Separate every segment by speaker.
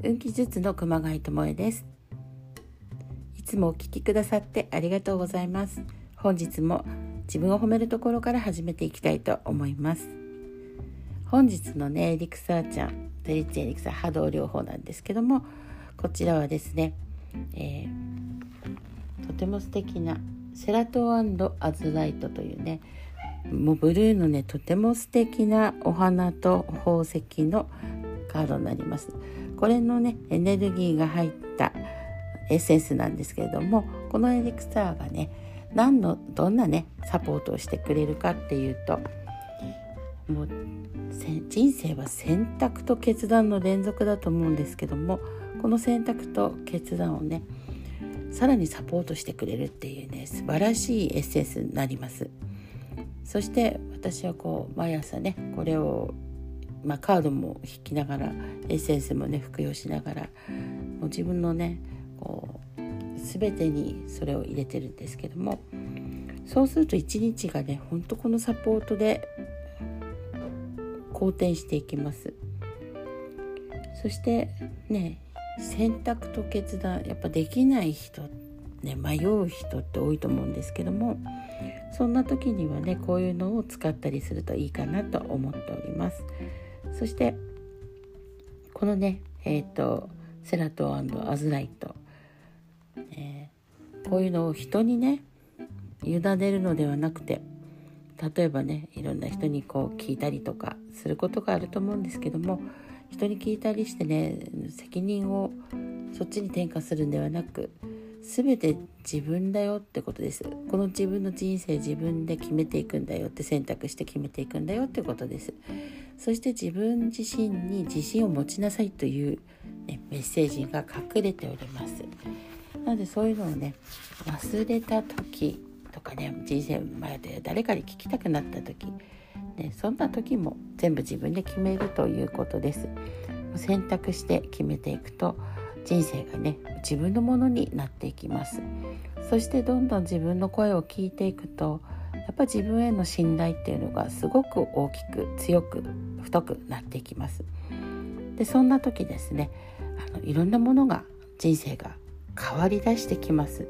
Speaker 1: 運気術の熊谷智恵です。いつもお聞きくださってありがとうございます。本日も自分を褒めるところから始めていきたいと思います。本日のねエリクサーちゃんデリッチエリクサー波動療法なんですけどもこちらはですね、えー、とても素敵なセラトアズライトというねもうブルーのねとても素敵なお花と宝石のカードになります。これのねエネルギーが入ったエッセンスなんですけれどもこのエリクサーがね何のどんなねサポートをしてくれるかっていうともう人生は選択と決断の連続だと思うんですけどもこの選択と決断をねさらにサポートしてくれるっていうね素晴らしいエッセンスになります。そして私はこう毎朝ねこれをまあ、カードも引きながらエッセンスもね服用しながらもう自分のねこう全てにそれを入れてるんですけどもそうすると一日がねほんとこのサポートで好転していきますそしてね選択と決断やっぱできない人ね迷う人って多いと思うんですけどもそんな時にはねこういうのを使ったりするといいかなと思っております。そしてこのねえっ、ー、とセラトアズライト、えー、こういうのを人にね委ねるのではなくて例えばねいろんな人にこう聞いたりとかすることがあると思うんですけども人に聞いたりしてね責任をそっちに転嫁するんではなく全て自分だよってことです。この自分の人生自分で決めていくんだよって選択して決めていくんだよってことです。そして自分自身に自信を持ちなさいという、ね、メッセージが隠れております。なのでそういうのをね忘れた時とかね人生前で誰かに聞きたくなった時ね、そんな時も全部自分で決めるということです。選択して決めていくと人生がね自分のものになっていきます。そしてどんどん自分の声を聞いていくとやっぱ自分への信頼っていうのがすごく大きく強く太くなっていきます。でそんな時ですねあのいろんなものが人生が変わりだしてきます、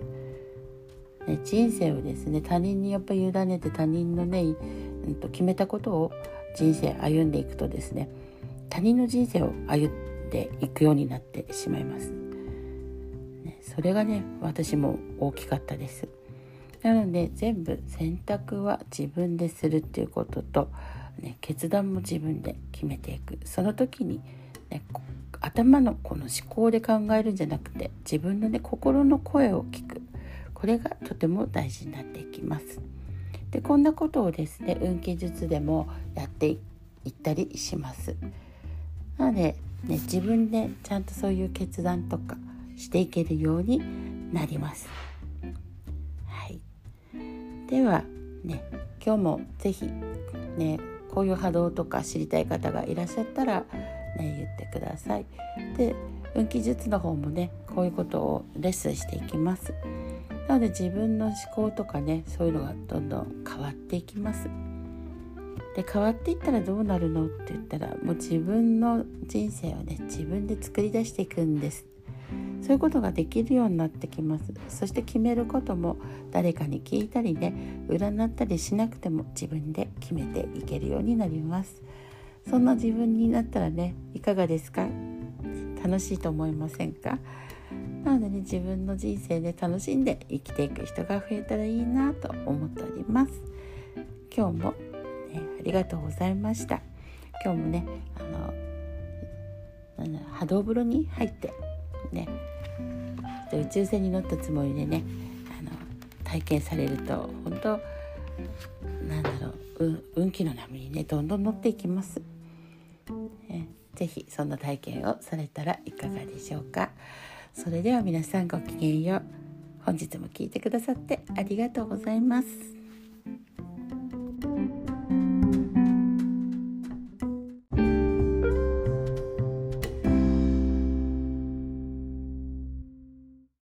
Speaker 1: ね、人生をですね他人にやっぱ委ねて他人のね、うん、と決めたことを人生歩んでいくとですね他人の人生を歩ていくようになってしまいます。ね、それがね私も大きかったです。なので全部選択は自分でするっていうことと、ね、決断も自分で決めていくその時に、ね、頭のこの思考で考えるんじゃなくて自分のね心の声を聞くこれがとても大事になっていきます。でこんなことをですね運気術でもやっていったりします。なのでね、自分でちゃんとそういう決断とかしていけるようになります。はい、ではね今日も是非ねこういう波動とか知りたい方がいらっしゃったら、ね、言ってください。で運気術の方もねこういうことをレッスンしていきます。なので自分の思考とかねそういうのがどんどん変わっていきます。で変わっていったらどうなるの？って言ったらもう自分の人生をね自分で作り出していくんです。そういうことができるようになってきます。そして決めることも誰かに聞いたりね占ったりしなくても自分で決めていけるようになります。そんな自分になったらねいかがですか？楽しいと思いませんか？なのでね自分の人生で楽しんで生きていく人が増えたらいいなと思っております。今日もね、ありがとうございました今日もねあの波動風呂に入ってね宇宙船に乗ったつもりでねあの体験されると本当なんだろう、う運気の波にねどんどん乗っていきます。えぜひそんな体験をされたらいかがでしょうか。それでは皆さんごきげんよう。本日も聞いてくださってありがとうございます。